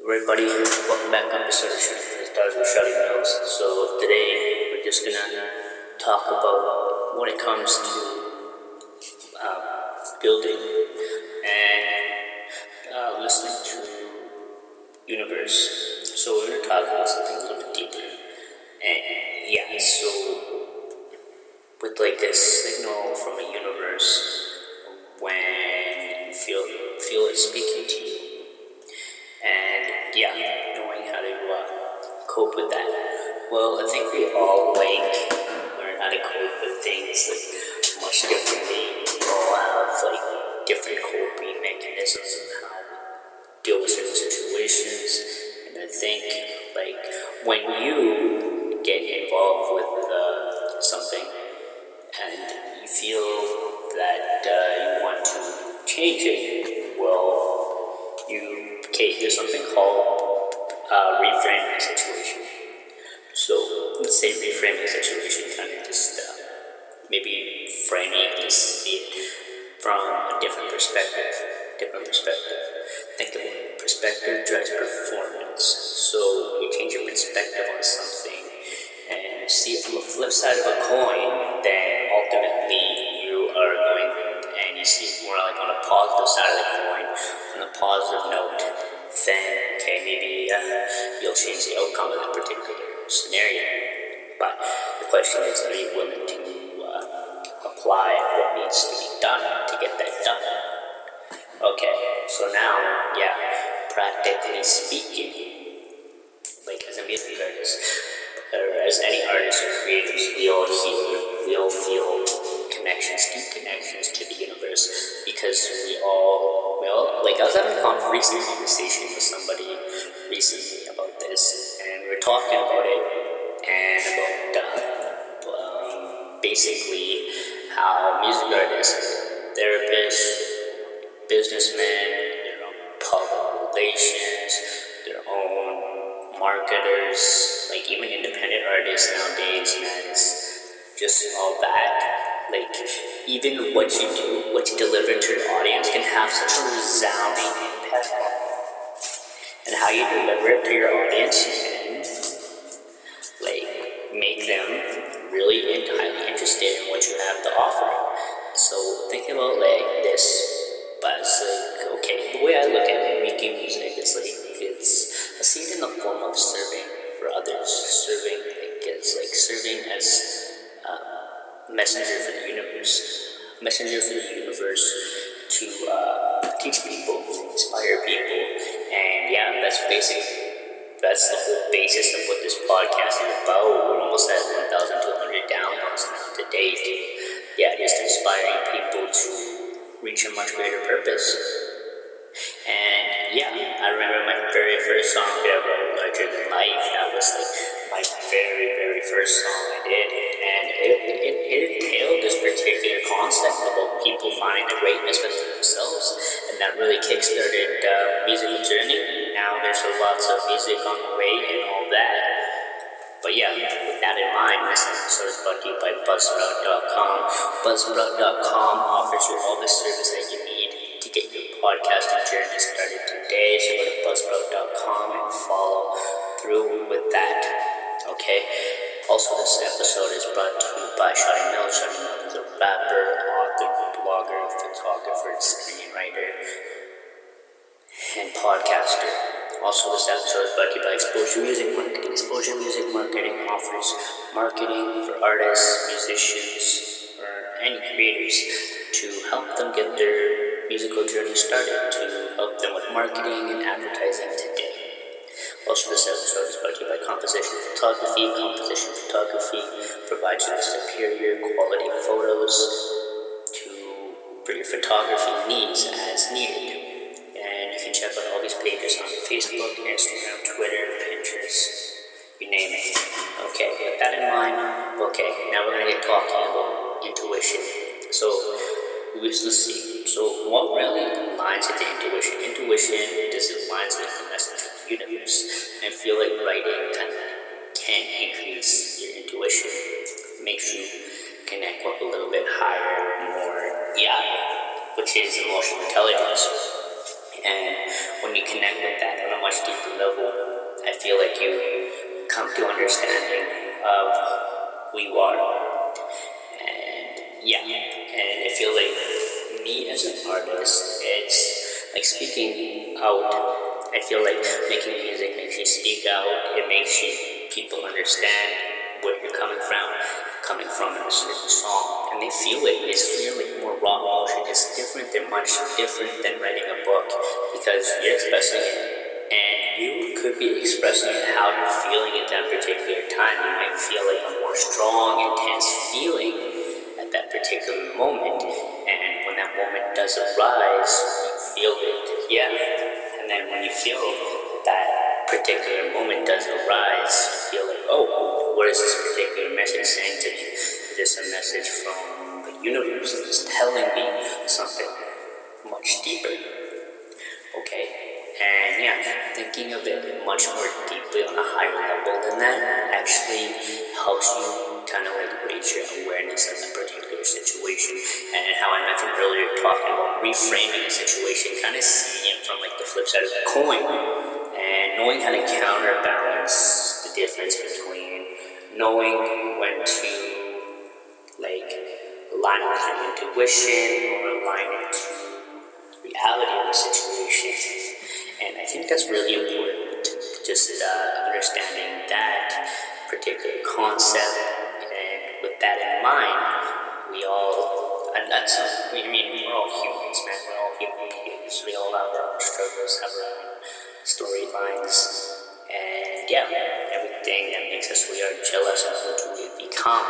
everybody, welcome back to episode Shooting Stars with Shotty Mills. So today we're just gonna talk about when it comes to um, building and uh, listening to universe. So we're gonna talk about something a little bit deeper. And yeah, so with like this signal from a universe when you feel feel it speaking to you yeah, knowing how to uh, cope with that. Well, I think we all like learn how to cope with things like much differently. We all have like different coping mechanisms and how we deal with certain situations. And I think like when you get involved with uh, something and you feel that uh, you want to change it, there's something called uh, reframing the situation. So let's say reframing the situation, kind of just uh, maybe framing this from a different perspective. Different perspective. Think of it. Perspective drives performance. So you change your perspective on something and see it from the flip side of a coin, then ultimately you are going and you see more like on a positive side of the coin, on a positive note, then okay, maybe uh, you'll change the outcome of that particular scenario. But the question is, are you willing to uh, apply what needs to be done to get that done? Okay, so now, yeah, practically speaking, like as a music artist, or as any artist or creators, we all hear, we all feel connections, deep connections to the universe, because we all well, like I was having a recent conversation with somebody recently about this, and we are talking about it and about uh, um, basically how music artists, therapists, businessmen, their own public relations, their own marketers, like even independent artists nowadays, man, it's just all that like even what you do, what you deliver to your audience can have such a resounding impact. And how you deliver it to your audience can like make them really highly interested in what you have to offer. So think about like universe, messenger for the universe to uh, teach people, inspire people, and yeah, that's basically that's the whole basis of what this podcast is about. We're almost at 1,200 downloads to date. Yeah, just inspiring people to reach a much greater purpose. And yeah, I remember my very first song I wrote, Larger Than Life. That was like my very, very first song I did. It, it, entailed this particular concept about people finding the greatness within themselves. And that really kickstarted uh, musical journey. Now there's lots of music on the way and all that. But yeah, with that in mind, this episode is brought to you by Buzzsprout.com. Buzzsprout.com offers you all the service that you need to get your podcasting journey started today. So go to Buzzsprout.com and podcaster. Also, this episode is brought to you by Exposure Music Marketing. Exposure Music Marketing offers marketing for artists, musicians, or any creators to help them get their musical journey started, to help them with marketing and advertising today. Also, this episode is brought to you by Composition Photography. Composition Photography provides you with superior quality photos to for your photography needs as needed. And you can check out all these pages on Facebook, Instagram, Twitter, Pinterest, you name it. Okay, with that in mind, okay, now we're gonna get talking about intuition. So let's see. So what really aligns with the intuition? Intuition does aligns with the message of the universe. I feel like writing kind of can increase your intuition, makes you connect with a little bit higher, more, yeah, which is emotional intelligence. And when you connect with that on a much deeper level, I feel like you come to understanding of who you are. And yeah, and I feel like me as an artist, it's like speaking out. I feel like making music makes you speak out. It makes you people understand where you're coming from coming from in a certain song, and they feel it. It's feeling more raw emotion. It's different. They're much different than writing a book because you're expressing it, and you could be expressing how you're feeling at that particular time. You might feel like a more strong, intense feeling at that particular moment, and when that moment does arise, you feel it. Yeah, and then when you feel that particular moment does arise, you feel like, oh what is this particular message saying to me? Is this a message from the universe that is telling me something much deeper? Okay, and yeah, thinking of it much more deeply on a higher level than that actually helps you kind of like raise your awareness of a particular situation. And how I mentioned earlier, talking about reframing a situation, kind of seeing it from like the flip side of the coin, knowing how to counterbalance the difference between knowing when to like align with your intuition or align it to reality of the situation. And I think that's really important. Just uh, understanding that particular concept, and with that in mind, we all, and that's, I mean, we're all humans, man. We're all human beings. We all have our own struggles, have our own storylines and yeah, everything that makes us we are jealous of who we become.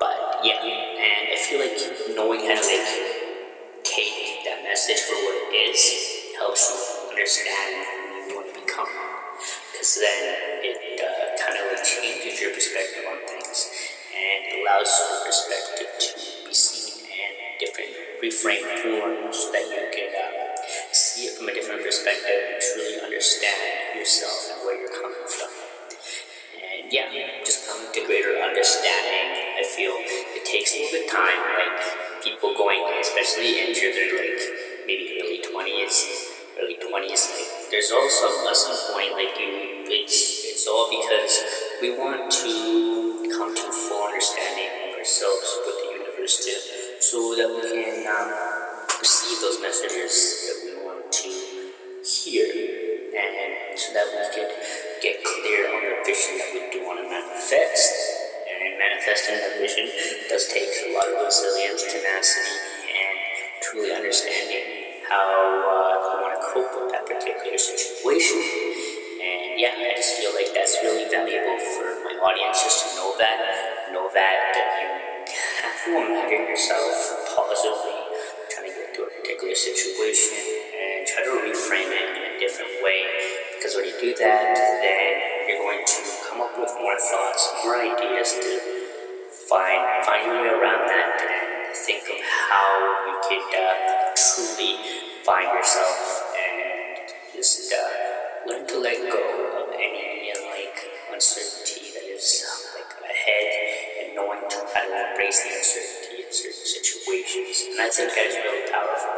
But yeah, and I feel like knowing how to like take that message for what it is helps you understand who you want to become. Because then it uh, kind of like changes your perspective on things and allows your perspective to be seen in different reframed forms so that you can. Uh, see it from a different perspective truly understand yourself and where you're coming from. And yeah, just come to greater understanding, I feel it takes a little bit of time, like people going, especially into their like maybe early 20s, early 20s, like there's also a some point, like you, it's, it's all because we want to come to full understanding of ourselves, with the universe did, so that we can um, receive those messages that we want to hear and so that we could get clear on the vision that we do want to manifest. And manifesting that vision does take a lot of resilience, tenacity, and truly understanding how uh, you want to cope with that particular situation. And yeah, I just feel like that's really valuable for my audience just to know that, know that, that you have to imagine yourself positively trying to get through a particular situation way. Because when you do that, then you're going to come up with more thoughts, more ideas to find find your way around that and think of how you could uh, truly find yourself and just uh, learn to let go of any like uncertainty that is like ahead and knowing how to embrace the uncertainty in certain situations. And I think that is really powerful.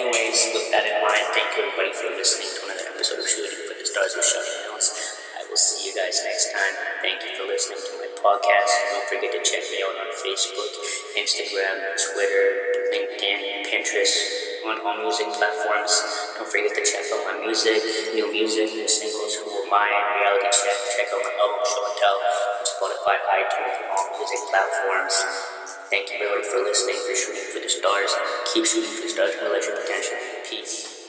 Anyways, with that in mind, thank you everybody for listening to another episode of Shooting for the Stars with Shawty Mills. I will see you guys next time. Thank you for listening to my podcast. Don't forget to check me out on Facebook, Instagram, Twitter, LinkedIn, Pinterest, on all music platforms. Don't forget to check out my music, new music, new singles, Who Am I, Reality Check. Check out my album, Show and Tell, on Spotify, iTunes, all music platforms. Thank you, everybody, for listening, for shooting for the stars. Keep shooting for the stars, realize your potential. Peace.